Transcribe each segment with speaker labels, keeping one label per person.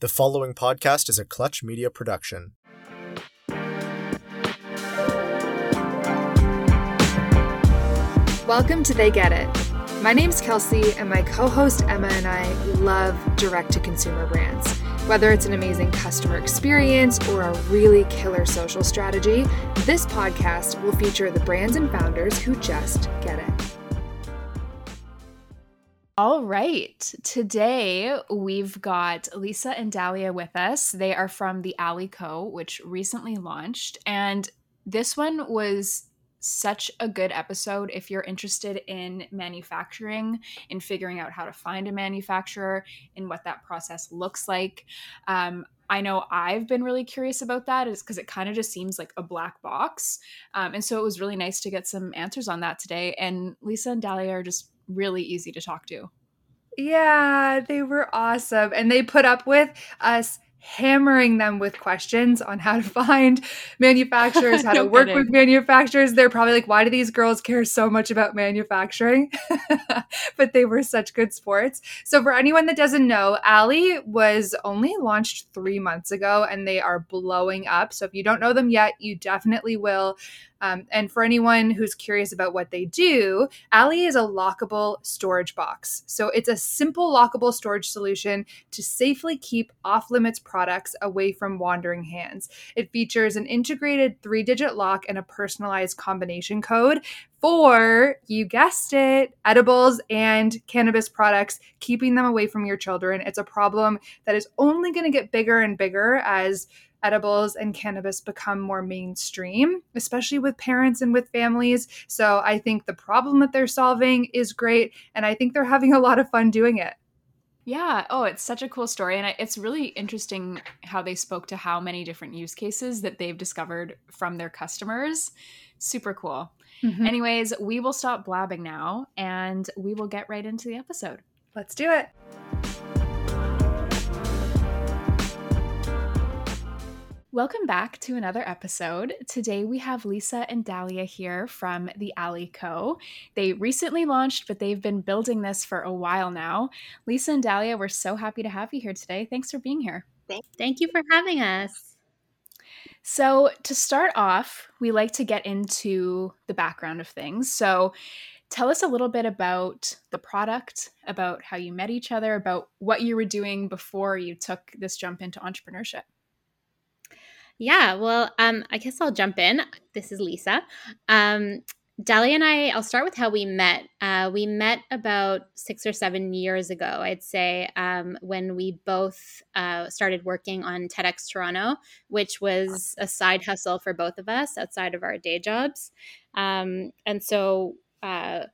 Speaker 1: The following podcast is a Clutch Media production.
Speaker 2: Welcome to They Get It. My name's Kelsey, and my co host Emma and I love direct to consumer brands. Whether it's an amazing customer experience or a really killer social strategy, this podcast will feature the brands and founders who just get it. All right. Today we've got Lisa and Dahlia with us. They are from the Alley Co., which recently launched. And this one was such a good episode if you're interested in manufacturing in figuring out how to find a manufacturer and what that process looks like. Um, I know I've been really curious about that is because it kind of just seems like a black box. Um, and so it was really nice to get some answers on that today. And Lisa and Dahlia are just really easy to talk to.
Speaker 3: Yeah, they were awesome. And they put up with us hammering them with questions on how to find manufacturers, how no to work kidding. with manufacturers. They're probably like, why do these girls care so much about manufacturing? but they were such good sports. So, for anyone that doesn't know, Alley was only launched three months ago and they are blowing up. So, if you don't know them yet, you definitely will. Um, and for anyone who's curious about what they do, Alley is a lockable storage box. So it's a simple lockable storage solution to safely keep off limits products away from wandering hands. It features an integrated three digit lock and a personalized combination code for, you guessed it, edibles and cannabis products, keeping them away from your children. It's a problem that is only going to get bigger and bigger as edibles and cannabis become more mainstream, especially with parents and with families. So I think the problem that they're solving is great. And I think they're having a lot of fun doing it.
Speaker 2: Yeah. Oh, it's such a cool story. And it's really interesting how they spoke to how many different use cases that they've discovered from their customers. Super cool. Mm-hmm. Anyways, we will stop blabbing now and we will get right into the episode.
Speaker 3: Let's do it.
Speaker 2: Welcome back to another episode. Today we have Lisa and Dahlia here from the Alley Co. They recently launched, but they've been building this for a while now. Lisa and Dahlia, we're so happy to have you here today. Thanks for being here.
Speaker 4: Thank you for having us.
Speaker 2: So, to start off, we like to get into the background of things. So, tell us a little bit about the product, about how you met each other, about what you were doing before you took this jump into entrepreneurship.
Speaker 4: Yeah, well, um, I guess I'll jump in. This is Lisa. Um, Dahlia and I, I'll start with how we met. Uh, we met about six or seven years ago, I'd say, um, when we both uh, started working on TEDx Toronto, which was a side hustle for both of us outside of our day jobs. Um, and so uh,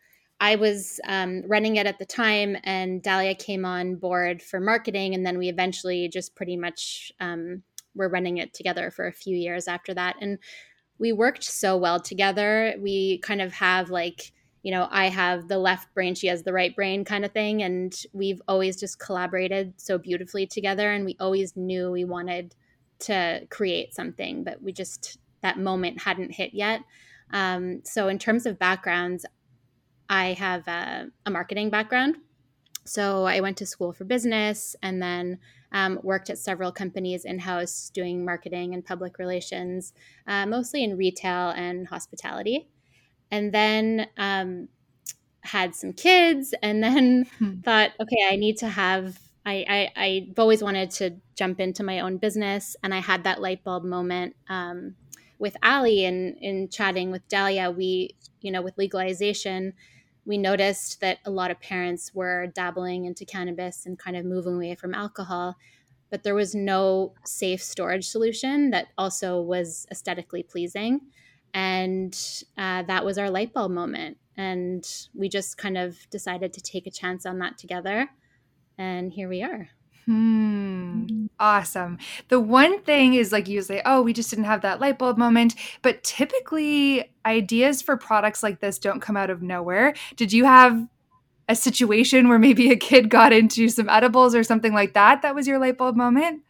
Speaker 4: I was um, running it at the time, and Dahlia came on board for marketing. And then we eventually just pretty much um, were running it together for a few years after that. And we worked so well together. We kind of have like, you know, I have the left brain, she has the right brain kind of thing. And we've always just collaborated so beautifully together. And we always knew we wanted to create something, but we just, that moment hadn't hit yet. Um, so, in terms of backgrounds, I have a, a marketing background. So, I went to school for business and then um, worked at several companies in house doing marketing and public relations, uh, mostly in retail and hospitality. And then um, had some kids, and then hmm. thought, okay, I need to have. I, I have always wanted to jump into my own business, and I had that light bulb moment um, with Ali and in chatting with Dahlia. We, you know, with legalization, we noticed that a lot of parents were dabbling into cannabis and kind of moving away from alcohol but there was no safe storage solution that also was aesthetically pleasing. And uh, that was our light bulb moment. And we just kind of decided to take a chance on that together. And here we are
Speaker 3: Hmm. Awesome. The one thing is like you say, oh, we just didn't have that light bulb moment. But typically, ideas for products like this don't come out of nowhere. Did you have a situation where maybe a kid got into some edibles or something like that? That was your light bulb moment?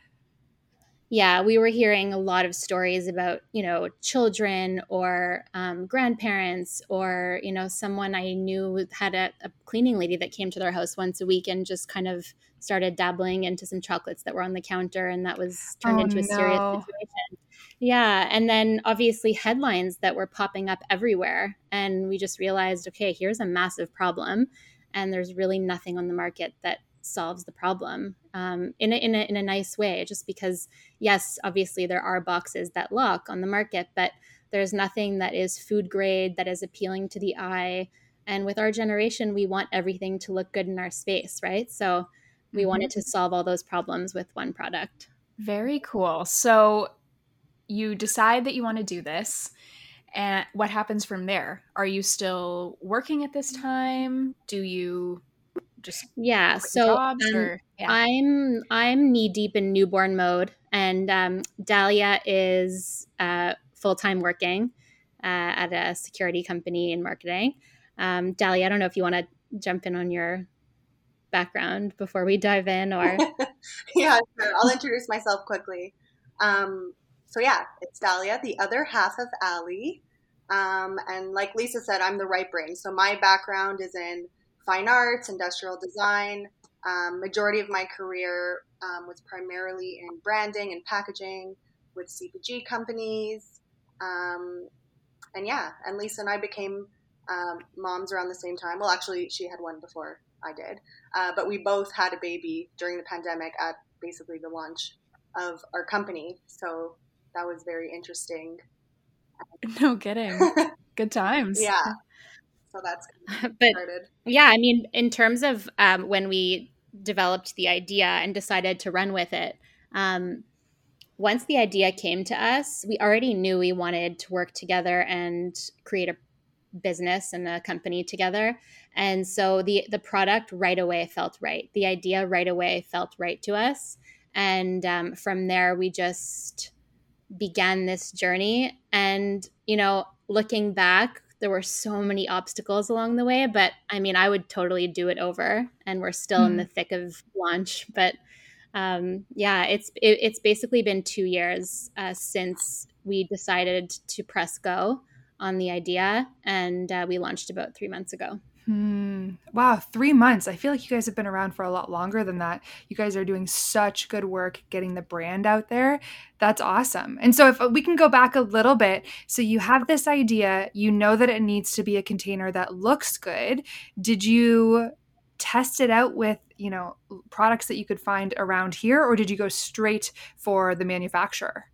Speaker 4: Yeah, we were hearing a lot of stories about, you know, children or um, grandparents or, you know, someone I knew had a, a, cleaning lady that came to their house once a week and just kind of started dabbling into some chocolates that were on the counter. And that was turned
Speaker 3: Oh,
Speaker 4: into a
Speaker 3: no.
Speaker 4: serious situation. Yeah. And then obviously headlines that were popping up everywhere. And we just realized, okay, here's a massive problem. And there's really nothing on the market that solves the problem um, in, a, in, a, in a nice way, just because yes, obviously there are boxes that lock on the market, but there's nothing that is food grade that is appealing to the eye. And with our generation, we want everything to look good in our space, right? So we
Speaker 2: Mhm.
Speaker 4: wanted to solve all those problems with one product.
Speaker 2: Very cool. So you decide that you want to do this. And what happens from there? Are you still working at this time? Do you just
Speaker 4: Yeah. So um,
Speaker 2: or yeah.
Speaker 4: I'm I'm knee deep in newborn mode, and um, Dahlia is uh, full time working uh, at a security company in marketing. Um, Dahlia, I don't know if you want to jump in on your background before we dive in, or
Speaker 5: yeah, sure. I'll introduce myself quickly. Um, so yeah, it's Dahlia, the other half of Ali. Um, and like Lisa said, I'm the right brain. So my background is in fine arts, industrial design. Um, majority of my career um, was primarily in branding and packaging with CPG companies. Um, and yeah, and Lisa and I became um, moms around the same time. Well, actually, she had one before I did. Uh, but we both had a baby during the pandemic at basically the launch of our company. So that was very interesting.
Speaker 2: no kidding. Good times.
Speaker 5: Yeah. So that's
Speaker 4: but
Speaker 5: started.
Speaker 4: yeah, I mean, in terms of um, when we developed the idea and decided to run with it, um, once the idea came to us, we already knew we wanted to work together and create a business and a company together. And so the the product right away felt right. The idea right away felt right to us. And um, from there, we just began this journey. And you know, looking back, there were so many obstacles along the way. But I mean, I would totally do it over. And we're still in
Speaker 3: Hmm.
Speaker 4: the thick of launch. But um, yeah, it's it, it's basically been two years uh, since we decided to press go on the idea, and uh, we launched about three months ago.
Speaker 3: Hmm. Wow, three months. I feel like you guys have been around for a lot longer than that. You guys are doing such good work getting the brand out there. That's awesome. And so, if we can go back a little bit, so you have this idea, you know that it needs to be a container that looks good. Did you test it out with, you know, products that you could find around here, or did you go straight for the manufacturer?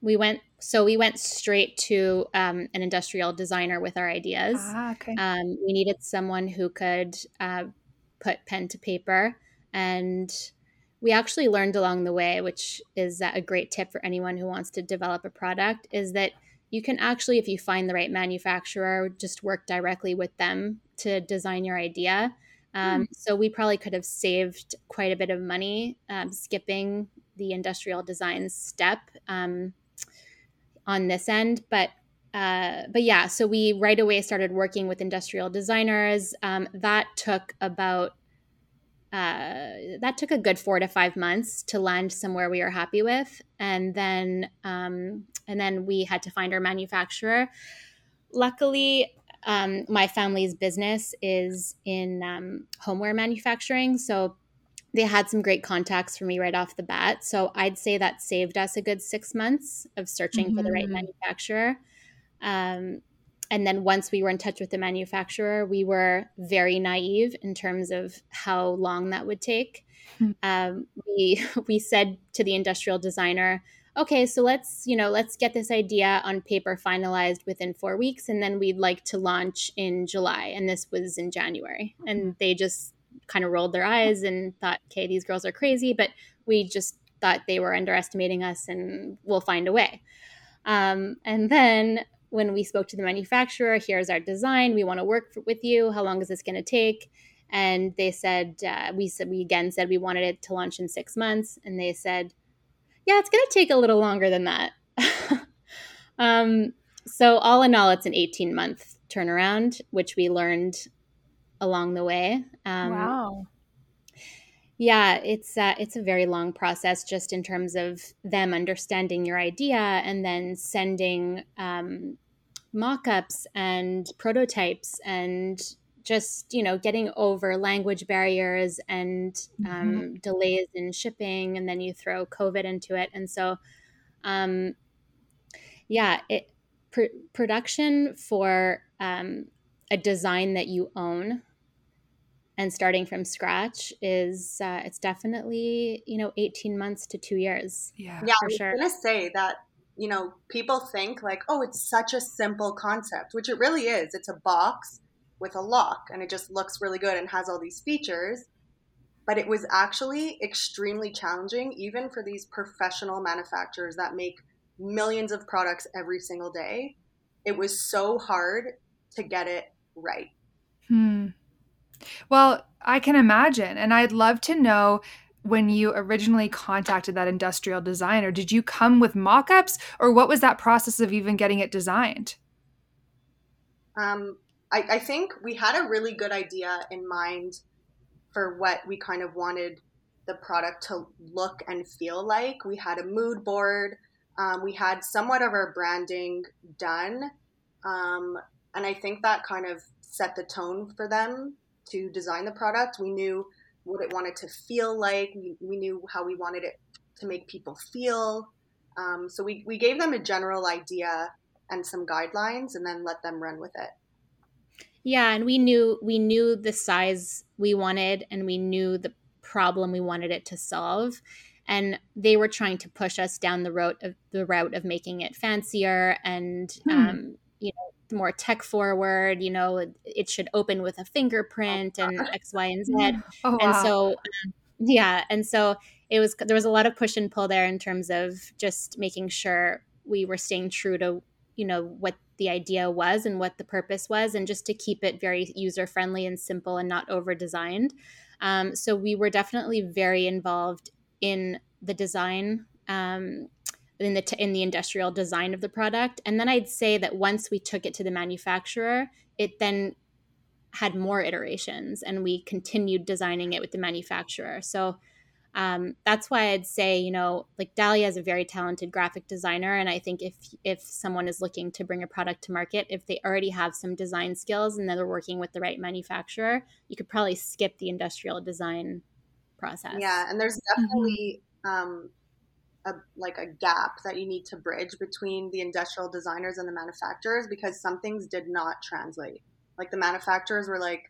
Speaker 4: We went so we went straight to um, an industrial designer with our ideas.
Speaker 3: Ah, okay.
Speaker 4: Um, we needed someone who could uh, put pen to paper. And we actually learned along the way, which is a great tip for anyone who wants to develop a product, is that you can actually, if you find the right manufacturer, just work directly with them to design your idea. Um, So we probably could have saved quite a bit of money um, skipping the industrial design step um, on this end, but uh, but yeah, so we right away started working with industrial designers. Um, that took about uh, that took a good four to five months to land somewhere we were happy with, and then um, and then we had to find our manufacturer. Luckily, um, my family's business is in um, homeware manufacturing, so they had some great contacts for me right off the bat. So I'd say that saved us a good six months of searching for the right
Speaker 3: Mhm.
Speaker 4: manufacturer. Um, and then once we were in touch with the manufacturer, we were very naive in terms of how long that would take.
Speaker 3: Hmm.
Speaker 4: Um, we we said to the industrial designer, "Okay, so let's you know let's get this idea on paper finalized within four weeks, and then we'd like to launch in July." And this was in January, and they just kind of rolled their eyes and thought, "Okay, these girls are crazy," but we just thought they were underestimating us, and we'll find a way. Um, and then when we spoke to the manufacturer, here's our design. We want to work f- with you. How long is this going to take? And they said, uh, we said, we again said we wanted it to launch in six months. And they said, yeah, it's going to take a little longer than that. um, so, all in all, it's an 18 month turnaround, which we learned along the way. Um,
Speaker 2: wow.
Speaker 4: Yeah, it's uh, it's a very long process just in terms of them understanding your idea and then sending um, mock-ups and prototypes and just you know getting over language barriers and um, mm-hmm. delays in shipping and then you throw covid into it and so um, yeah it pr- production for um, a design that you own and starting from scratch is uh, it's definitely you know 18 months to two years.
Speaker 5: Yeah yeah for I was sure. gonna say that you know people think like oh it's such a simple concept which it really is. It's a box with a lock and it just looks really good and has all these features but it was actually extremely challenging even for these professional manufacturers that make millions of products every single day. It was so hard to get it right.
Speaker 3: Hmm well, I can imagine. And I'd love to know when you originally contacted that industrial designer, did you come with mock ups or what was that process of even getting it designed?
Speaker 5: Um, I, I think we had a really good idea in mind for what we kind of wanted the product to look and feel like. We had a mood board, um, we had somewhat of our branding done. Um, and I think that kind of set the tone for them to design the product. We knew what it wanted to feel like. We, we knew how we wanted it to make people feel. Um, so we, we gave them a general idea and some guidelines and then let them run with it.
Speaker 4: Yeah, and we knew we knew the size we wanted and we knew the problem we wanted it to solve. And they were trying to push us down the route of the route of making it fancier and hmm. um, you know more tech forward you know it, should open with a fingerprint and x y and z. Oh, wow. and so um, yeah and so it was there was a lot of push and pull there in terms of just making sure we were staying true to you know what the idea was and what the purpose was and just to keep it very user friendly and simple and not over designed um, so we were definitely very involved in the design um, in the t- in the industrial design of the product. And then i'd say that once we took it to the manufacturer it then had more iterations and we continued designing it with the manufacturer. So um, that's why i'd say you know like dahlia is a very talented graphic designer. And i think if if someone is looking to bring a product to market if they already have some design skills and they're working with the right manufacturer you could probably skip the industrial design process.
Speaker 5: Yeah. And there's definitely mm-hmm. um, a like a gap that you need to bridge between the industrial designers and the manufacturers because some things did not translate. Like the manufacturers were like,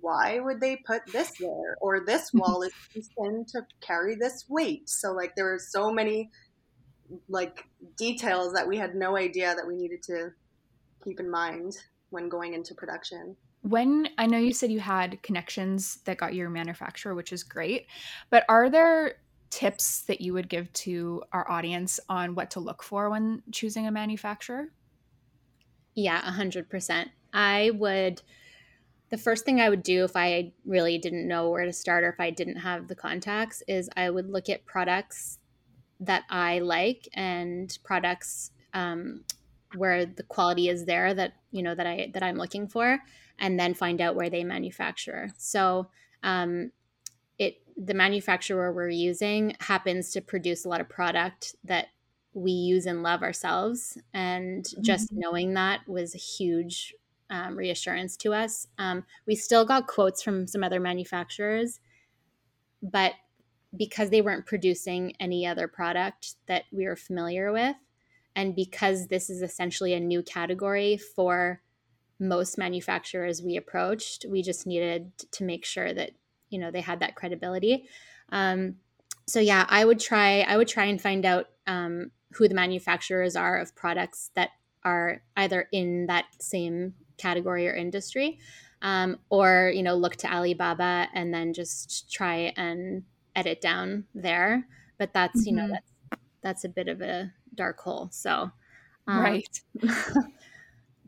Speaker 5: why would they put this there? Or this wall is too thin to carry this weight. So like there were so many like details that we had no idea that we needed to keep in mind when going into production.
Speaker 2: When I know you said you had connections that got your manufacturer, which is great, but are there tips that you would give to our audience on what to look for when choosing a manufacturer?
Speaker 4: Yeah, 100%. I would, the first thing I would do if I really didn't know where to start or if I didn't have the contacts is I would look at products that I like and products um, where the quality is there that you know that I that I'm looking for, and then find out where they manufacture. So um, the manufacturer we're using happens to produce a lot of product that we use and love ourselves and just mm-hmm. knowing that was a huge um, reassurance to us um, we still got quotes from some other manufacturers but because they weren't producing any other product that we were familiar with and because this is essentially a new category for most manufacturers we approached we just needed to make sure that you know they had that credibility. Um, so yeah i would try i would try and find out um, who the manufacturers are of products that are either in that same category or industry um, or you know look to alibaba and then just try and edit down there. But that's mm-hmm. you know mm-hmm. that's that's a bit of a dark hole. So
Speaker 2: um, right.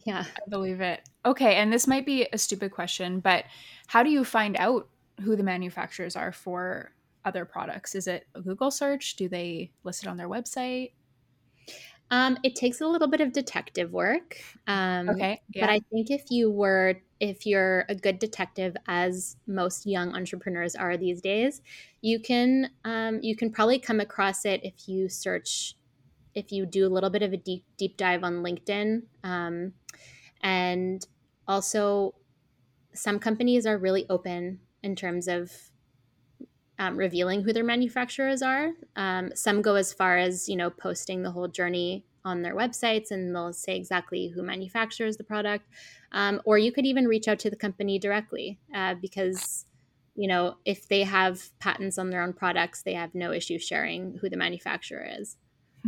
Speaker 4: Yeah.
Speaker 2: i believe it. Okay and this might be a stupid question but how do you find out who the manufacturers are for other products? Is it a Google search? Do they list it on their website?
Speaker 4: Um, it takes a little bit of detective work. Um,
Speaker 2: okay.
Speaker 4: Yeah. But I think if you were if you're a good detective, as most young entrepreneurs are these days, you can um, you can probably come across it if you search, if you do a little bit of a deep deep dive on LinkedIn, um, and also some companies are really open in terms of um, revealing who their manufacturers are. Um, some go as far as you know posting the whole journey on their websites and they'll say exactly who manufactures the product. Um, or you could even reach out to the company directly uh, because, you know, if they have patents on their own products, they have no issue sharing who the manufacturer is.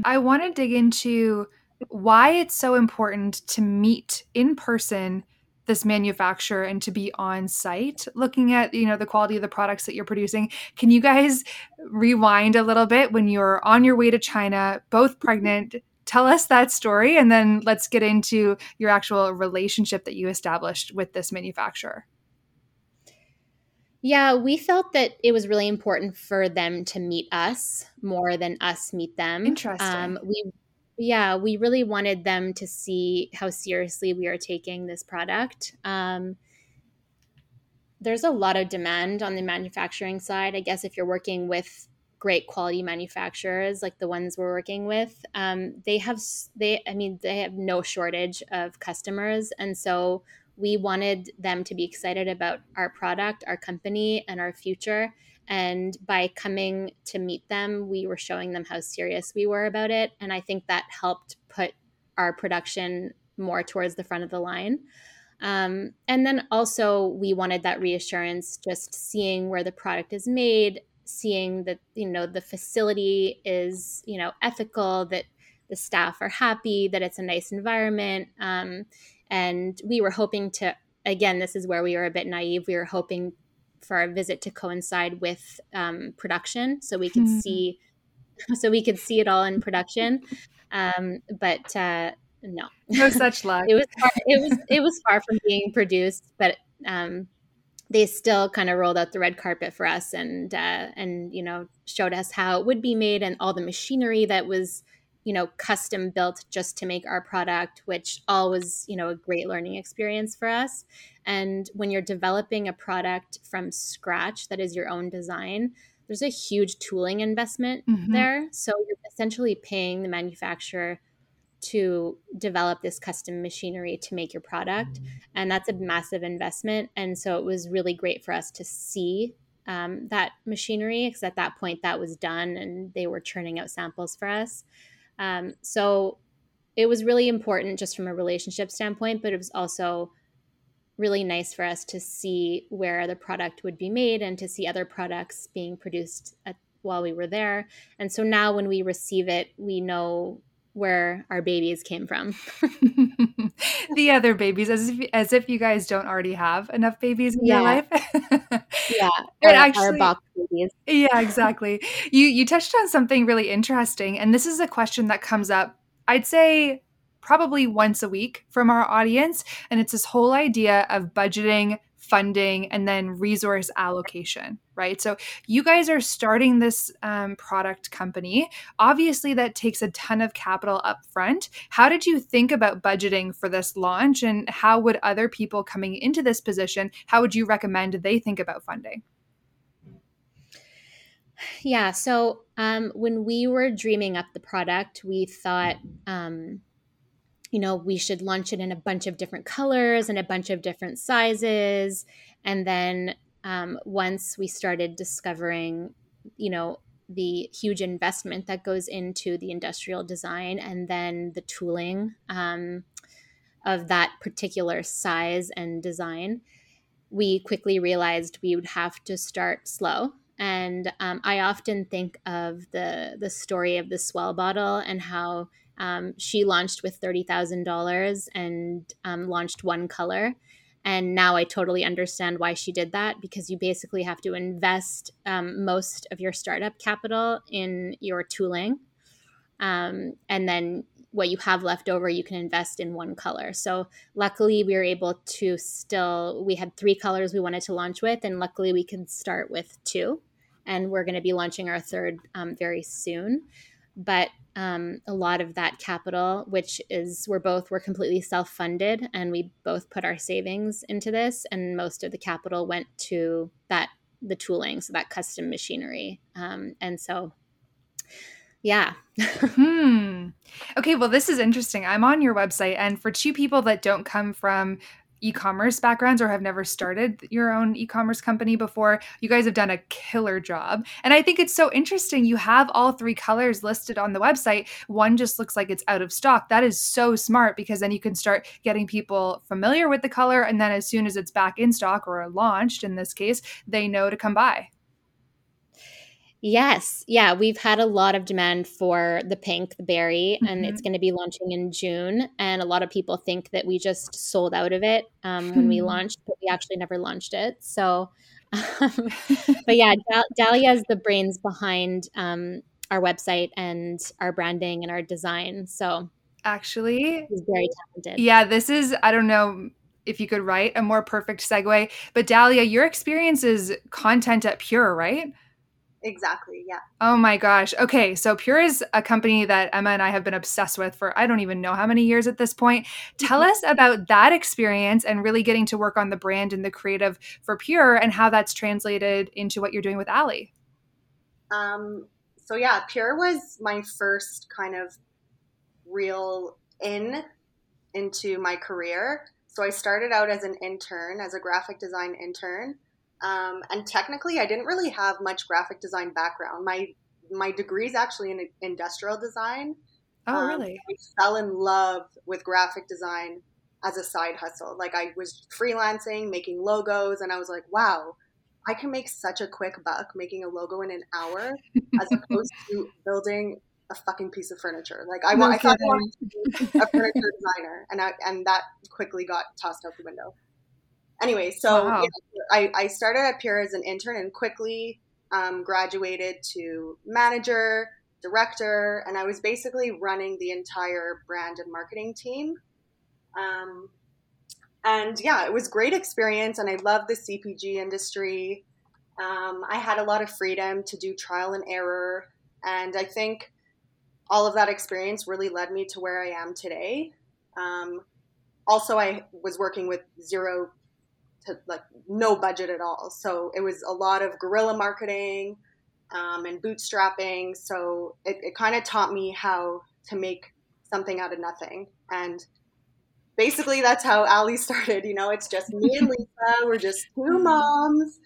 Speaker 3: I want to dig into why it's so important to meet in person this manufacturer and to be on site looking at you know the quality of the products that you're producing can you guys rewind a little bit when you're on your way to china both pregnant tell us that story and then let's get into your actual relationship that you established with this manufacturer.
Speaker 4: Yeah, we felt that it was really important for them to meet us more than us meet them.
Speaker 3: Interesting.
Speaker 4: Um, we, yeah, we really wanted them to see how seriously we are taking this product. Um, there's a lot of demand on the manufacturing side. I guess if you're working with great quality manufacturers like the ones we're working with um, they have they i mean they have no shortage of customers and so we wanted them to be excited about our product our company and our future and by coming to meet them we were showing them how serious we were about it. And i think that helped put our production more towards the front of the line. Um, and then also we wanted that reassurance just seeing where the product is made seeing that you know the facility is you know ethical that the staff are happy that it's a nice environment. Um, and we were hoping to again this is where we were a bit naive. We were hoping for our visit to coincide with um, production so we could mm-hmm. see so we could see it all in production. Um, but uh, no.
Speaker 3: No such luck.
Speaker 4: It was far, it was it was far from being produced but um, they still kind of rolled out the red carpet for us and uh, and you know showed us how it would be made and all the machinery that was you know custom built just to make our product which all was you know a great learning experience for us and when you're developing a product from scratch that is your own design there's a huge tooling investment mm-hmm. there so you're essentially paying the manufacturer to develop this custom machinery to make your product. And that's a massive investment. And so it was really great for us to see um, that machinery because at that point that was done and they were churning out samples for us. Um, so it was really important just from a relationship standpoint, but it was also really nice for us to see where the product would be made and to see other products being produced at, while we were there. And so now when we receive it, we know where our babies came from.
Speaker 3: the other babies, as if as if you guys don't already have enough babies in
Speaker 4: yeah.
Speaker 3: your life.
Speaker 4: yeah, our, actually, our box babies.
Speaker 3: Yeah, exactly. You you touched on something really interesting, and this is a question that comes up. I'd say probably once a week from our audience, and it's this whole idea of budgeting funding, and then resource allocation, right? So you guys are starting this um, product company. Obviously, that takes a ton of capital up front. How did you think about budgeting for this launch, and how would other people coming into this position, how would you recommend they think about funding?
Speaker 4: Yeah, so um, when we were dreaming up the product, we thought, um, you know, we should launch it in a bunch of different colors and a bunch of different sizes. And then um, once we started discovering, you know, the huge investment that goes into the industrial design and then the tooling um, of that particular size and design, we quickly realized we would have to start slow. And um, I often think of the the story of the S'well bottle and how um, she launched with $30,000 and um, launched one color. And now I totally understand why she did that because you basically have to invest um, most of your startup capital in your tooling. Um, and then what you have left over, you can invest in one color. So luckily, we were able to still, we had three colors we wanted to launch with, and luckily, we could start with two. And we're going to be launching our third um, very soon but um, a lot of that capital, which is we're both we're completely self funded, and we both put our savings into this, and most of the capital went to that the tooling, so that custom machinery, um, and so yeah.
Speaker 3: hmm. Okay, well, this is interesting. I'm on your website, and for two people that don't come from e-commerce backgrounds or have never started your own e-commerce company before you guys have done a killer job. And i think it's so interesting you have all three colors listed on the website. One just looks like it's out of stock. That is so smart because then you can start getting people familiar with the color and then as soon as it's back in stock or launched in this case they know to come by
Speaker 4: Yes. Yeah. We've had a lot of demand for the pink, the berry, mm-hmm. and it's mm-hmm. going to be launching in June. And a lot of people think that we just sold out of it um, when we launched, but we actually never launched it. So, um, but yeah, Dahlia is the brains behind um, our website and our branding and our design. So,
Speaker 3: actually,
Speaker 4: he's very talented.
Speaker 3: Yeah. This is, I don't know if you could write a more perfect segue, but Dahlia, your experience is content at Pure, right?
Speaker 5: Exactly. Yeah.
Speaker 3: Oh my gosh. Okay. So Pure is a company that Emma and I have been obsessed with for I don't even know how many years at this point. Tell us about that experience and really getting to work on the brand and the creative for Pure and how that's translated into what you're doing with Ali.
Speaker 5: Um, so yeah, Pure was my first kind of real in into my career. So I started out as an intern, as a graphic design intern. Um, and technically, I didn't really have much graphic design background. My my degree is actually in industrial design.
Speaker 3: Oh, um, really?
Speaker 5: I fell in love with graphic design as a side hustle. Like I was freelancing, making logos, and I was like, wow, I can make such a quick buck making a logo in an hour as opposed to building a fucking piece of furniture. Like I, no I thought I wanted to be a furniture designer, and I, and that quickly got tossed out the window anyway, so wow. I, I started at Pure as an intern and quickly um, graduated to manager, director, and I was basically running the entire brand and marketing team. Um, and yeah, it was great experience, and I love the CPG industry. Um, I had a lot of freedom to do trial and error, and I think all of that experience really led me to where I am today. Um, also, I was working with zero to like no budget at all. So it was a lot of guerrilla marketing um, and bootstrapping. So it, it kind of taught me how to make something out of nothing. And basically, that's how Ali started. You know, it's just me and Lisa. We're just two moms.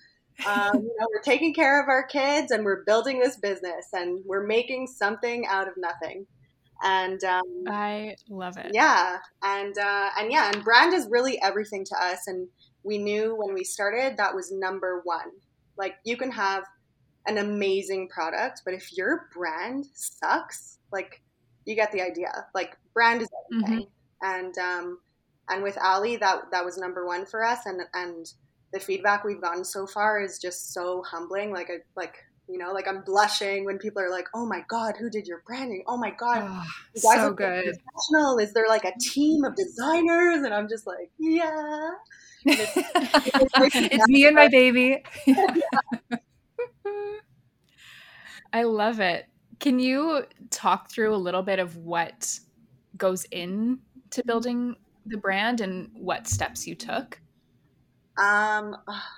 Speaker 5: Um, you know, we're taking care of our kids and we're building this business and we're making something out of nothing. And um,
Speaker 2: I love it.
Speaker 5: Yeah, and uh, and yeah, and brand is really everything to us. And we knew when we started that was number one. Like you can have an amazing product, but if your brand sucks, like you get the idea. Like brand is everything. Mm-hmm. And um, and with Ali, that that was number one for us. And and the feedback we've gotten so far is just so humbling. Like a like you know, like I'm blushing when people are like, "Oh my god, who did your branding? Oh my god,
Speaker 3: oh, so good.
Speaker 5: Professional? Is there like a team of designers?" And I'm just like, "Yeah."
Speaker 3: It's, me and my baby.
Speaker 2: I love it. Can you talk through a little bit of what goes into building the brand and what steps you took?
Speaker 5: Um,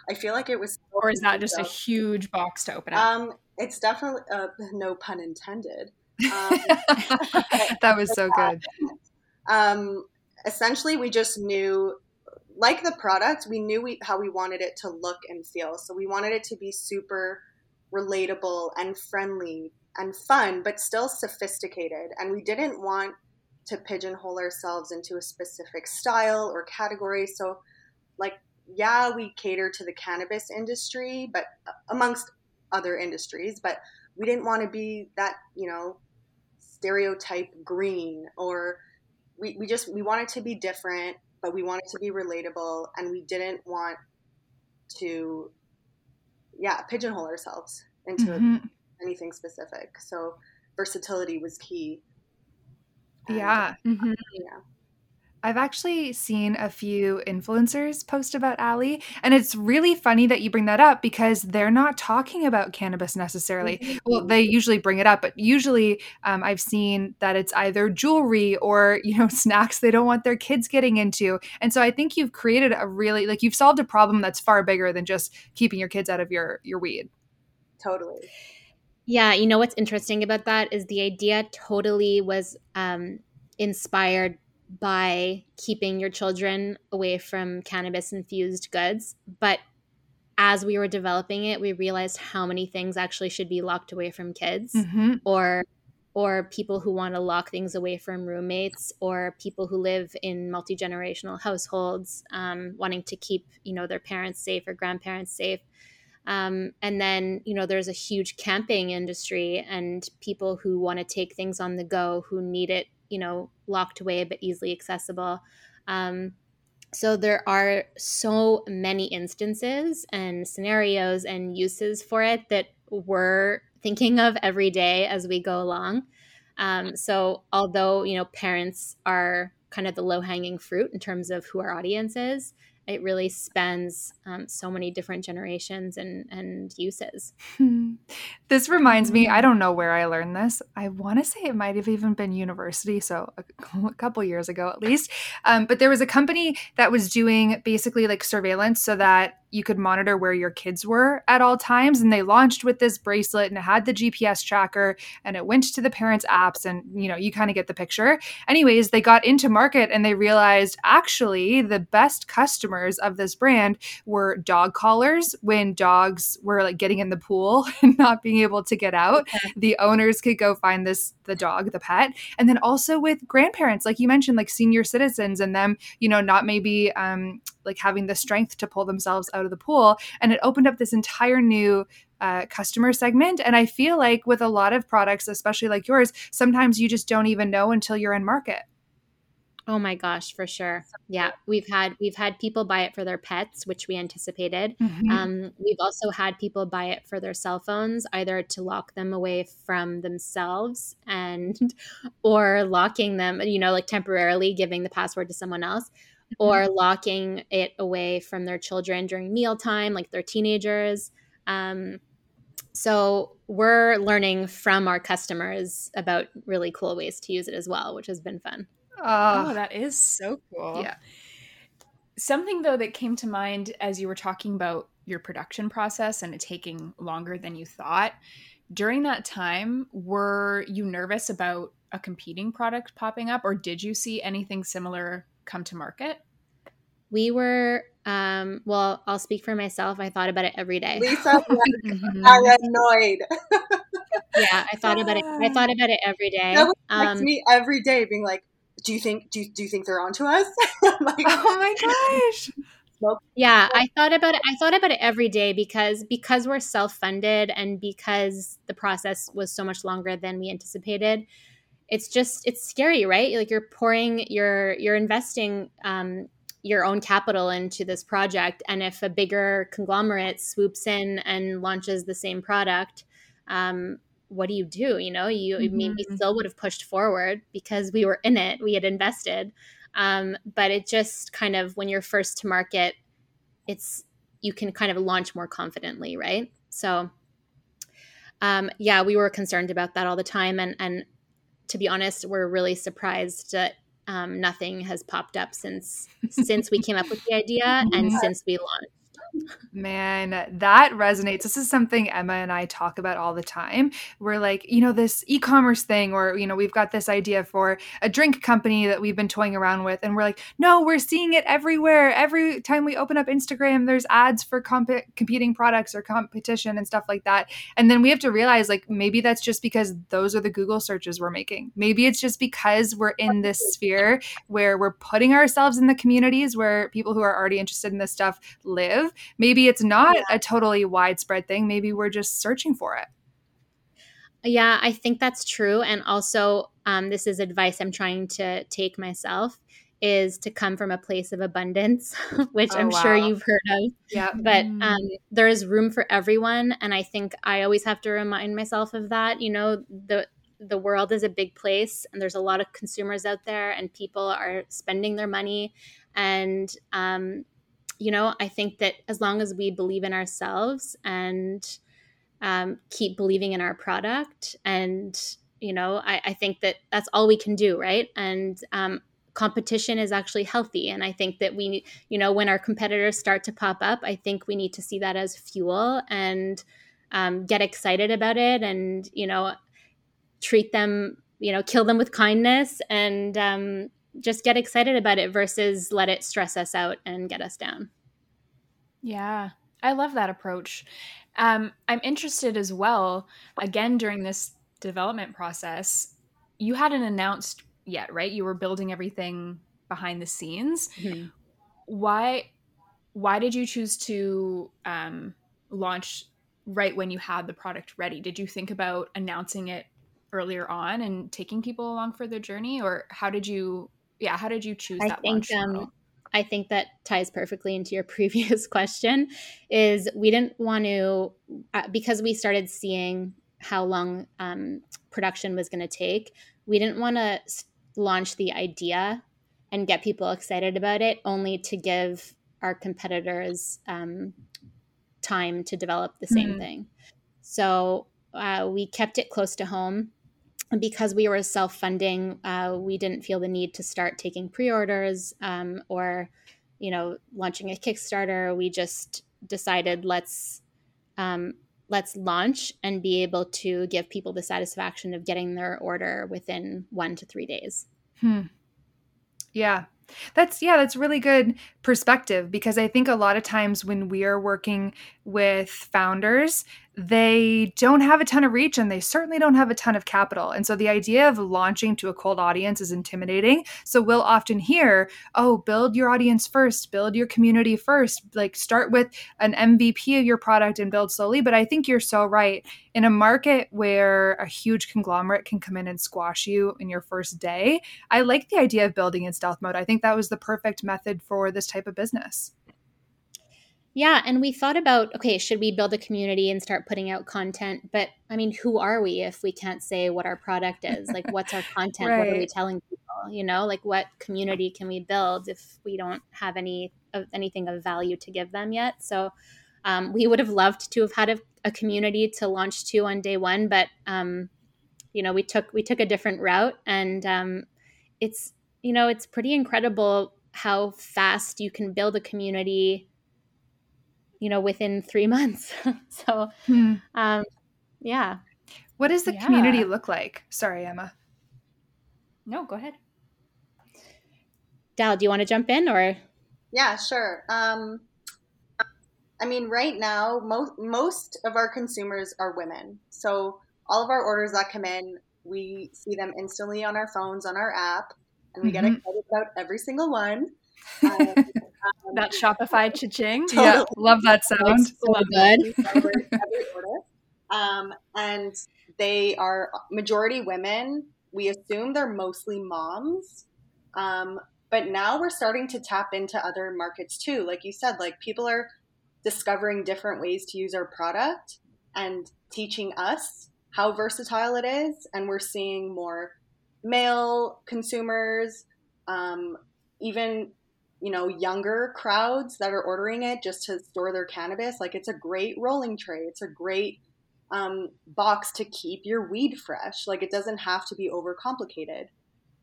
Speaker 5: I feel like it was,
Speaker 2: or is that just a huge box to open up?
Speaker 5: Um, it's definitely uh, no pun intended. Um,
Speaker 3: that was so good.
Speaker 5: Um, essentially, we just knew like the product, we knew we, how we wanted it to look and feel. So we wanted it to be super relatable and friendly and fun, but still sophisticated. And we didn't want to pigeonhole ourselves into a specific style or category. So, like, yeah, we cater to the cannabis industry, but uh, amongst other industries, but we didn't want to be that, you know, stereotype green or we, we just we wanted to be different but we wanted to be relatable and we didn't want to yeah pigeonhole ourselves into mm-hmm. anything specific so versatility was key
Speaker 3: and, yeah
Speaker 5: mm-hmm. yeah
Speaker 3: I've actually seen a few influencers post about Allie, and it's really funny that you bring that up because they're not talking about cannabis necessarily. Well, they usually bring it up, but usually um, I've seen that it's either jewelry or you know snacks they don't want their kids getting into, and so I think you've created a really like you've solved a problem that's far bigger than just keeping your kids out of your your weed.
Speaker 5: Totally.
Speaker 4: Yeah, you know what's interesting about that is the idea totally was um, inspired by keeping your children away from cannabis infused goods. But as we were developing it, we realized how many things actually should be locked away from kids mm-hmm. or or people who want to lock things away from roommates or people who live in multi-generational households um, wanting to keep you know their parents safe or grandparents safe um, and then you know there's a huge camping industry and people who want to take things on the go who need it you know locked away but easily accessible. Um, so there are so many instances and scenarios and uses for it that we're thinking of every day as we go along. Um, so although you know parents are kind of the low hanging fruit in terms of who our audience is it really spans um, so many different generations and, and uses.
Speaker 3: this reminds me, I don't know where I learned this. I want to say it might have even been university, so a, couple years ago at least. Um, but there was a company that was doing basically like surveillance so that you could monitor where your kids were at all times. And they launched with this bracelet and it had the GPS tracker and it went to the parents' apps. And, you know, you kind of get the picture. Anyways, they got into market and they realized actually the best customers of this brand were dog collars when dogs were like getting in the pool and not being able to get out. Okay. The owners could go find this, the dog, the pet. And then also with grandparents, like you mentioned, like senior citizens and them, you know, not maybe, um, like having the strength to pull themselves out of the pool. And it opened up this entire new uh, customer segment. And I feel like with a lot of products, especially like yours, sometimes you just don't even know until you're in market.
Speaker 4: Oh my gosh, for sure. Yeah, we've had we've had people buy it for their pets, which we anticipated. Mm-hmm. Um, we've also had people buy it for their cell phones, either to lock them away from themselves and or locking them, you know, like temporarily giving the password to someone else, or mm-hmm. locking it away from their children during mealtime, like their teenagers. Um, so we're learning from our customers about really cool ways to use it as well, which has been fun.
Speaker 2: Oh, that is so cool. Yeah. Something though that came to mind as you were talking about your production process and it taking longer than you thought. During that time, were you nervous about a competing product popping up or did you see anything similar come to market?
Speaker 4: We were, um, well, I'll speak for myself. I thought about it every day.
Speaker 5: Lisa was mm-hmm. paranoid.
Speaker 4: yeah, I thought about it. I thought about it every day.
Speaker 5: That would um, me every day, being like, "Do you think? Do you, do you think they're onto us?"
Speaker 3: like, oh my gosh.
Speaker 4: Yeah, I thought about it. I thought about it every day because because we're self funded and because the process was so much longer than we anticipated it's just it's scary right like you're pouring you're you're investing um, your own capital into this project and if a bigger conglomerate swoops in and launches the same product um, what do you do you know you mm-hmm. I mean we still would have pushed forward because we were in it we had invested um, but it just kind of when you're first to market it's you can kind of launch more confidently right so um, yeah we were concerned about that all the time and and to be honest, we're really surprised that um, nothing has popped up since since we came up with the idea and since we launched.
Speaker 3: Man, that resonates. This is something Emma and I talk about all the time. We're like, you know, this e commerce thing, or, you know, we've got this idea for a drink company that we've been toying around with. And we're like, no, we're seeing it everywhere. Every time we open up Instagram, there's ads for comp- competing products or competition and stuff like that. And then we have to realize, like, maybe that's just because those are the Google searches we're making. Maybe it's just because we're in this sphere where we're putting ourselves in the communities where people who are already interested in this stuff live maybe it's not yeah. a totally widespread thing. Maybe we're just searching for it.
Speaker 4: Yeah, I think that's true. And also, um, this is advice I'm trying to take myself is to come from a place of abundance, which oh, I'm wow. sure you've heard of.
Speaker 3: Yeah.
Speaker 4: But mm. um, there is room for everyone. And I think I always have to remind myself of that. You know, the the world is a big place and there's a lot of consumers out there and people are spending their money and um, you know i think that as long as we believe in ourselves and um, keep believing in our product and you know I, I, think that that's all we can do right? And um, competition is actually healthy. And i think that we you know when our competitors start to pop up i think we need to see that as fuel and um, get excited about it and you know treat them you know kill them with kindness and um, just get excited about it versus let it stress us out and get us down.
Speaker 2: Yeah i love that approach. Um, i'm interested as well again during this development process you hadn't announced yet right? You were building everything behind the scenes. Mm-hmm. why why did you choose to um, launch right when you had the product ready? Did you think about announcing it earlier on and taking people along for the journey or how did you yeah how did you choose I that think, um,
Speaker 4: I think that ties perfectly into your previous question is we didn't want to uh, because we started seeing how long um, production was going to take we didn't want to launch the idea and get people excited about it only to give our competitors um, time to develop the same mm-hmm. thing so uh, we kept it close to home because we were self-funding uh, we didn't feel the need to start taking pre-orders um, or you know launching a kickstarter. We just decided let's um, let's launch and be able to give people the satisfaction of getting their order within one to three days.
Speaker 3: Hmm. yeah. That's yeah, that's really good perspective because I think a lot of times when we are working with founders, they don't have a ton of reach and they certainly don't have a ton of capital. And so the idea of launching to a cold audience is intimidating. So we'll often hear, oh, build your audience first, build your community first, like start with an MVP of your product and build slowly. But I think you're so right. In a market where a huge conglomerate can come in and squash you in your first day, I like the idea of building in stealth mode. I think that was the perfect method for this type of business.
Speaker 4: Yeah, and we thought about okay, should we build a community and start putting out content? But I mean, who are we if we can't say what our product is? Like, what's our content? right. What are we telling people? You know, like what community can we build if we don't have any of anything of value to give them yet? So, um, we would have loved to have had a, a, community to launch to on day one, but um, you know, we took we took a different route, and um, it's you know, it's pretty incredible how fast you can build a community you know within three months. So hmm. um yeah.
Speaker 3: What does the yeah. community look like? Sorry emma.
Speaker 2: No go ahead.
Speaker 4: Dal do you want to jump in or?
Speaker 5: Yeah sure. Um i mean right now most most of our consumers are women. So all of our orders that come in we see them instantly on our phones on our app and we mm-hmm. get excited about every single one
Speaker 2: um, that Shopify cha-ching.
Speaker 3: Totally. Yeah, love that sound.
Speaker 4: So good.
Speaker 5: um, and they are majority women. We assume they're mostly moms. Um, but now we're starting to tap into other markets too. Like you said, like people are discovering different ways to use our product and teaching us how versatile it is. And we're seeing more male consumers, um, even you know, younger crowds that are ordering it just to store their cannabis. Like it's a great rolling tray. It's a great um, box to keep your weed fresh. Like it doesn't have to be overcomplicated.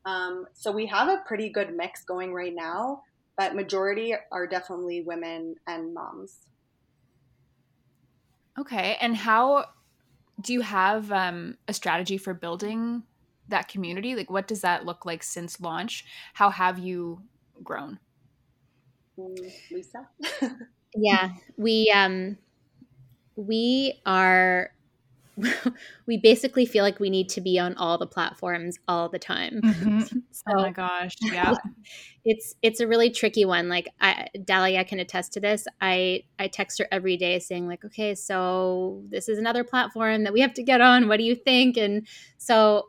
Speaker 5: Um, so we have a pretty good mix going right now, but majority are definitely women and moms.
Speaker 2: Okay, and how do you have um, a strategy for building that community? Like, what does that look like since launch? How have you grown?
Speaker 5: Lisa?
Speaker 4: yeah, we um we are we basically feel like we need to be on all the platforms all the time.
Speaker 2: Mm-hmm. so, oh my gosh, yeah.
Speaker 4: It's it's a really tricky one. Like I Dahlia can attest to this. I I text her every day saying like, "Okay, so this is another platform that we have to get on. What do you think?" And so,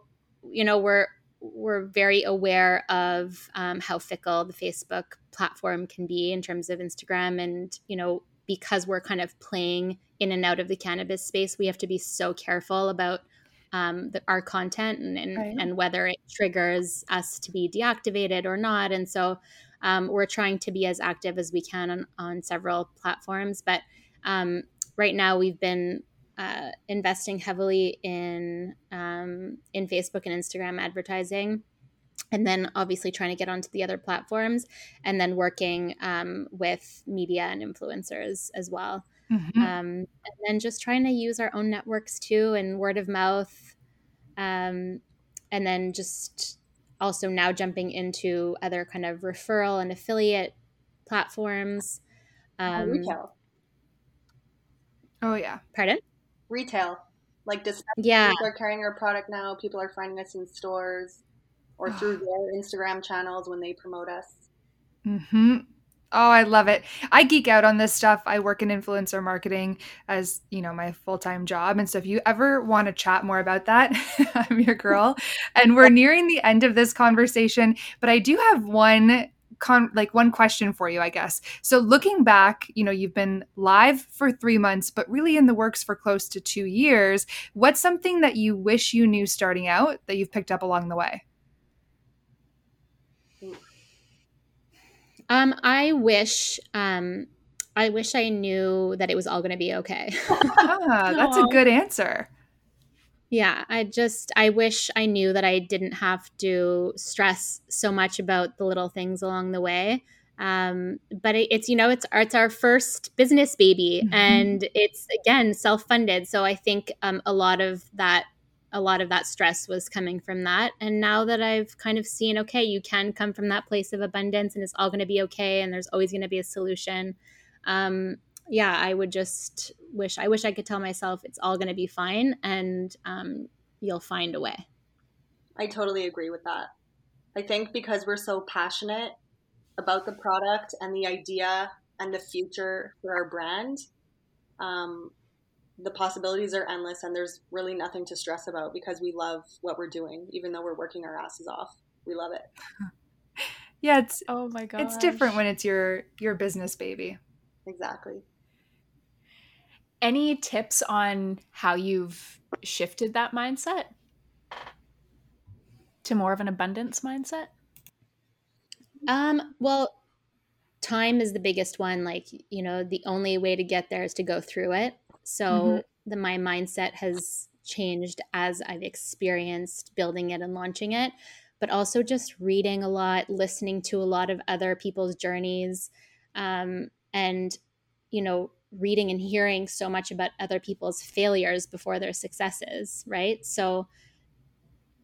Speaker 4: you know, we're we're very aware of um, how fickle the Facebook platform can be in terms of Instagram. And, you know, because we're kind of playing in and out of the cannabis space, we have to be so careful about um, the, our content and and,
Speaker 3: Right.
Speaker 4: and whether it triggers us to be deactivated or not. And so um, we're trying to be as active as we can on, on several platforms. But um, right now, we've been uh, investing heavily in um, in Facebook and Instagram advertising, and then obviously trying to get onto the other platforms, and then working um, with media and influencers as well.
Speaker 3: Mhm.
Speaker 4: Um, and then just trying to use our own networks too, and word of mouth, um, and then just also now jumping into other kind of referral and affiliate platforms.
Speaker 5: Or
Speaker 4: Um,
Speaker 5: retail.
Speaker 3: oh yeah.
Speaker 4: pardon?
Speaker 5: Retail. Like dispensaries
Speaker 4: Yeah.
Speaker 5: are carrying our product now. People are finding us in stores or through their Instagram channels when they promote us.
Speaker 3: hmm Oh, I love it. I geek out on this stuff. I work in influencer marketing as, you know, my full-time job. And so if you ever want to chat more about that, I'm your girl. And we're nearing the end of this conversation, but I do have one con like one question for you, I guess. So looking back, you know, you've been live for 3 months, but really in the works for close to 2 years. What's something that you wish you knew starting out that you've picked up along the way?
Speaker 4: Um, I wish, um, I wish I knew that it was all going to be okay.
Speaker 3: Ah, that's a good answer.
Speaker 4: Yeah, I just I wish I knew that I didn't have to stress so much about the little things along the way. Um, but it, it's you know it's it's our first business baby,
Speaker 3: Mhm.
Speaker 4: and it's again self funded. So I think um, a lot of that a lot of that stress was coming from that. And now that I've kind of seen, okay, you can come from that place of abundance, and it's all going to be okay, and there's always going to be a solution. Um, yeah, I would just wish I wish I could tell myself it's all going to be fine and um, you'll find a way.
Speaker 5: I totally agree with that. I think because we're so passionate about the product and the idea and the future for our brand, um, the possibilities are endless and there's really nothing to stress about because we love what we're doing, even though we're working our asses off. We love it.
Speaker 3: Yeah, it's
Speaker 2: Oh my god.
Speaker 3: it's different when it's your your business baby.
Speaker 5: Exactly.
Speaker 2: Any tips on how you've shifted that mindset to more of an abundance mindset?
Speaker 4: Um, well, time is the biggest one. Like, you know, the only way to get there is to go through it. So
Speaker 3: Mhm.
Speaker 4: the my mindset has changed as I've experienced building it and launching it, but also just reading a lot, listening to a lot of other people's journeys, um, and you know, reading and hearing so much about other people's failures before their successes, right? So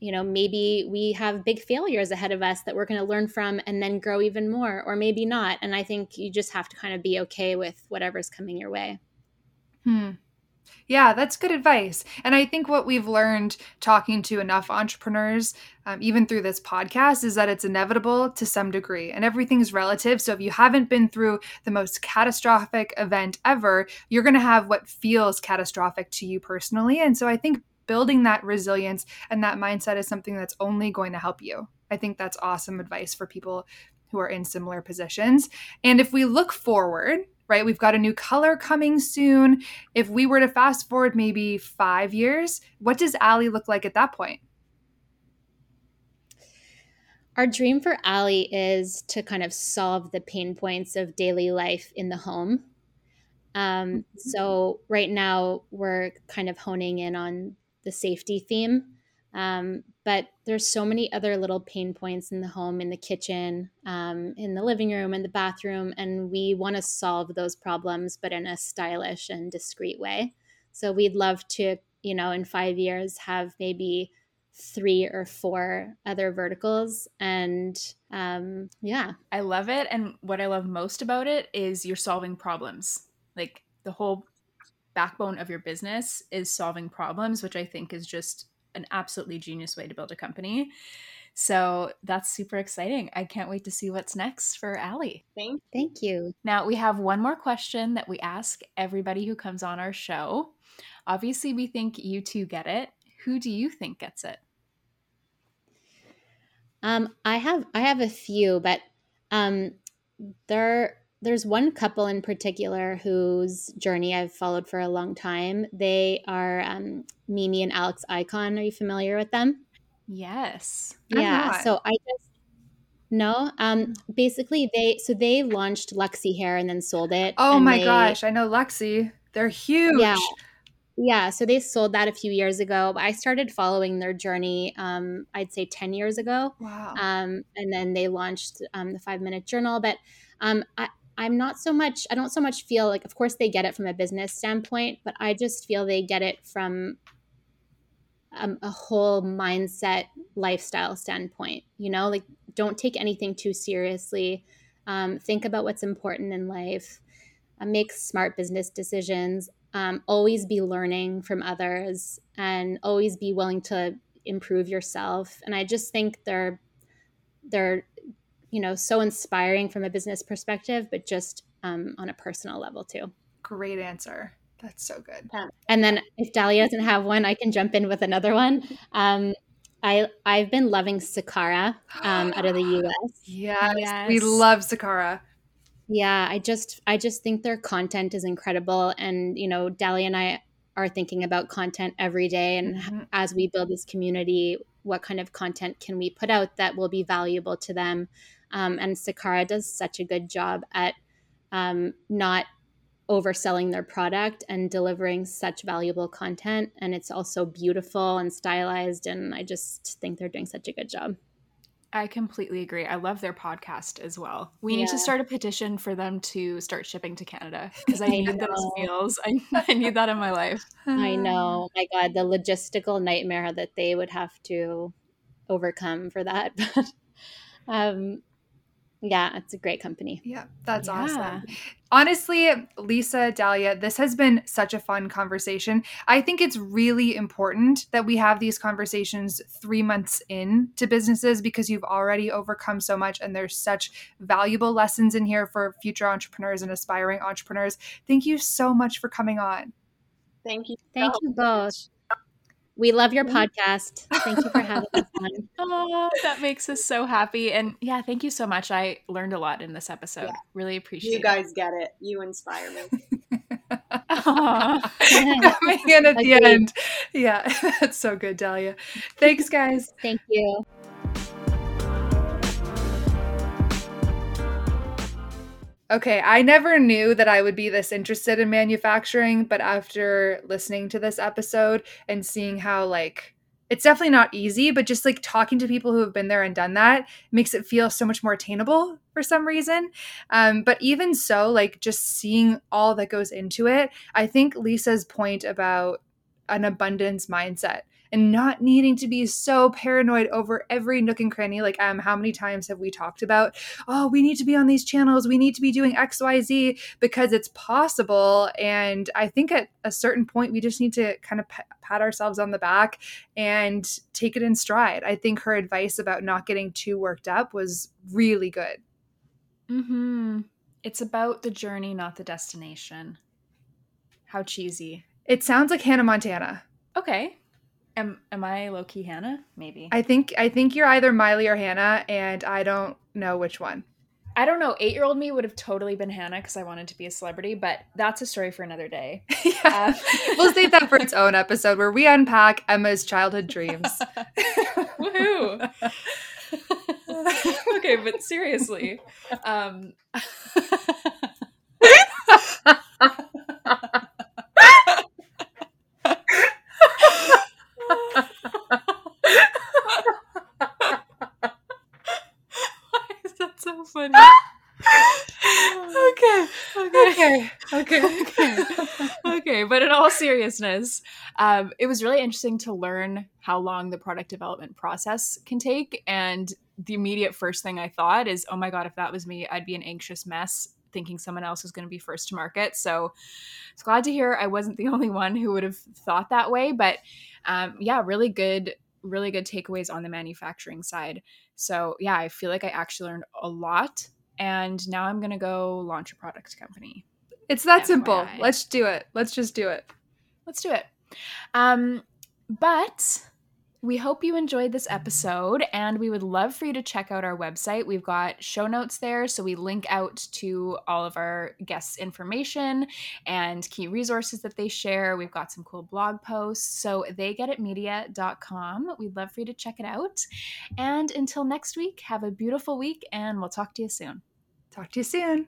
Speaker 4: you know, maybe we have big failures ahead of us that we're going to learn from and then grow even more, or maybe not. And I think you just have to kind of be okay with whatever's coming your way.
Speaker 3: Hmm. Yeah, that's good advice. And I think what we've learned talking to enough entrepreneurs, um, even through this podcast, is that it's inevitable to some degree and everything's relative. So if you haven't been through the most catastrophic event ever, you're going to have what feels catastrophic to you personally. And so I think building that resilience and that mindset is something that's only going to help you. I think that's awesome advice for people who are in similar positions. And if we look forward, right, we've got a new color coming soon. If we were to fast forward maybe five years, what does Allie look like at that point?
Speaker 4: Our dream for Ali is to kind of solve the pain points of daily life in the home. Um, so right now we're kind of honing in on the safety theme. Um, but there's so many other little pain points in the home, in the kitchen, um, in the living room, in the bathroom, and we want to solve those problems, but in a stylish and discreet way. So we'd love to, you know, in five years have maybe three or four other verticals, and um, yeah,
Speaker 2: I love it. And what I love most about it is you're solving problems. Like the whole backbone of your business is solving problems, which I think is just an absolutely genius way to build a company. So that's super exciting. I can't wait to see what's next for Allie.
Speaker 5: Thank
Speaker 4: thank you.
Speaker 2: Now, we have one more question that we ask everybody who comes on our show. Obviously, we think you two get it. Who do you think gets it?
Speaker 4: Um, I have I have a few, but um, they're there's one couple in particular whose journey I've followed for a long time. They are um, Mimi and Alex Ikonn. Are you familiar with them?
Speaker 2: Yes.
Speaker 4: Yeah. So I just no. Um. Basically, they so they launched Luxy Hair and then sold it.
Speaker 3: Oh my
Speaker 4: they-
Speaker 3: gosh, I know Luxy. They're huge.
Speaker 4: Yeah. Yeah, so they sold that a few years ago. I started following their journey, um, I'd say 10 years ago.
Speaker 3: Wow.
Speaker 4: Um, and then they launched um, the five minute journal. But um, I, I'm not so much, I don't so much feel like, of course, they get it from a business standpoint, but I just feel they get it from um, a whole mindset, lifestyle standpoint. You know, like don't take anything too seriously. Um, think about what's important in life. Uh, make smart business decisions. Um, always be learning from others, and always be willing to improve yourself. And I just think they're they're you know so inspiring from a business perspective, but just um, on a personal level too.
Speaker 3: Great answer. That's so good.
Speaker 4: And then if Dahlia doesn't have one, I can jump in with another one. Um, I I've been loving Sakara um, out of the U.S.
Speaker 3: Yes, we love Sakara.
Speaker 4: Yeah, I just I just think their content is incredible, and you know, Dahlia and I are thinking about content every day, and
Speaker 3: Mhm.
Speaker 4: as we build this community, what kind of content can we put out that will be valuable to them? Um, and Sakara does such a good job at um, not overselling their product and delivering such valuable content. And it's also beautiful and stylized. And I just think they're doing such a good job.
Speaker 2: I completely agree. I love their podcast as well. We need to start a petition for them to start shipping to Canada because I
Speaker 4: I
Speaker 2: need those
Speaker 4: know.
Speaker 2: meals. I, I need that in my life.
Speaker 4: I know. My God, the logistical nightmare that they would have to overcome for that. But um, yeah, it's a great company.
Speaker 3: Yeah, that's
Speaker 2: Yeah.
Speaker 3: awesome. Honestly, Lisa, Dahlia, this has been such a fun conversation. I think it's really important that we have these conversations three months in to businesses because you've already overcome so much and there's such valuable lessons in here for future entrepreneurs and aspiring entrepreneurs. Thank you so much for coming on.
Speaker 5: Thank you.
Speaker 4: Thank
Speaker 5: so
Speaker 4: you
Speaker 5: much.
Speaker 4: both. We love your podcast. Thank you for having us on.
Speaker 2: Oh, that makes us so happy. And yeah, thank you so much. I learned a lot in this episode.
Speaker 5: Yeah.
Speaker 2: Really appreciate it.
Speaker 5: You
Speaker 2: it.
Speaker 5: guys get it. You inspire me.
Speaker 3: Coming in at the end. Yeah, that's so good, Dahlia. Thanks, guys.
Speaker 4: Thank you.
Speaker 3: Okay, I never knew that I would be this interested in manufacturing, but after listening to this episode and seeing how, like, it's definitely not easy, but just like talking to people who have been there and done that makes it feel so much more attainable for some reason. Um, but even so, like, just seeing all that goes into it, I think Lisa's point about an abundance mindset and not needing to be so paranoid over every nook and cranny. Like, um, how many times have we talked about oh, we need to be on these channels, we need to be doing XYZ because it's possible. And I think at a certain point, we just need to kind of p- pat ourselves on the back and take it in stride. I think her advice about not getting too worked up was really good.
Speaker 2: hmm It's about the journey, not the destination. How cheesy.
Speaker 3: It sounds like Hannah Montana.
Speaker 2: Okay. Am am I low key Hannah? Maybe.
Speaker 3: I think I think you're either Miley or Hannah, and I don't know which one.
Speaker 2: I don't know. Eight year old me would have totally been Hannah because I wanted to be a celebrity, but that's a story for another day.
Speaker 3: yeah.
Speaker 2: Uh,
Speaker 3: we'll save that for its own episode where we unpack Emma's childhood dreams.
Speaker 2: Woohoo! okay, but seriously, um, why is that so funny?
Speaker 3: okay.
Speaker 2: Okay.
Speaker 3: Okay. Okay.
Speaker 2: okay. but in all seriousness, um, it was really interesting to learn how long the product development process can take. And the immediate first thing I thought is, oh my God, if that was me, I'd be an anxious mess thinking someone else was going to be first to market. So it's glad to hear I wasn't the only one who would have thought that way. But um, yeah, really good, really good takeaways on the manufacturing side. So yeah, I feel like I actually learned a lot. And now I'm going to go launch a product company.
Speaker 3: It's that simple. Let's do it. Let's just do it.
Speaker 2: let's do it. Um, but We hope you enjoyed this episode, and we would love for you to check out our website. We've got show notes there, so we link out to all of our guests' information and key resources that they share. We've got some cool blog posts, so theygetitmedia.com. We'd love for you to check it out. And until next week, have a beautiful week, and we'll talk to you soon.
Speaker 3: Talk to you soon.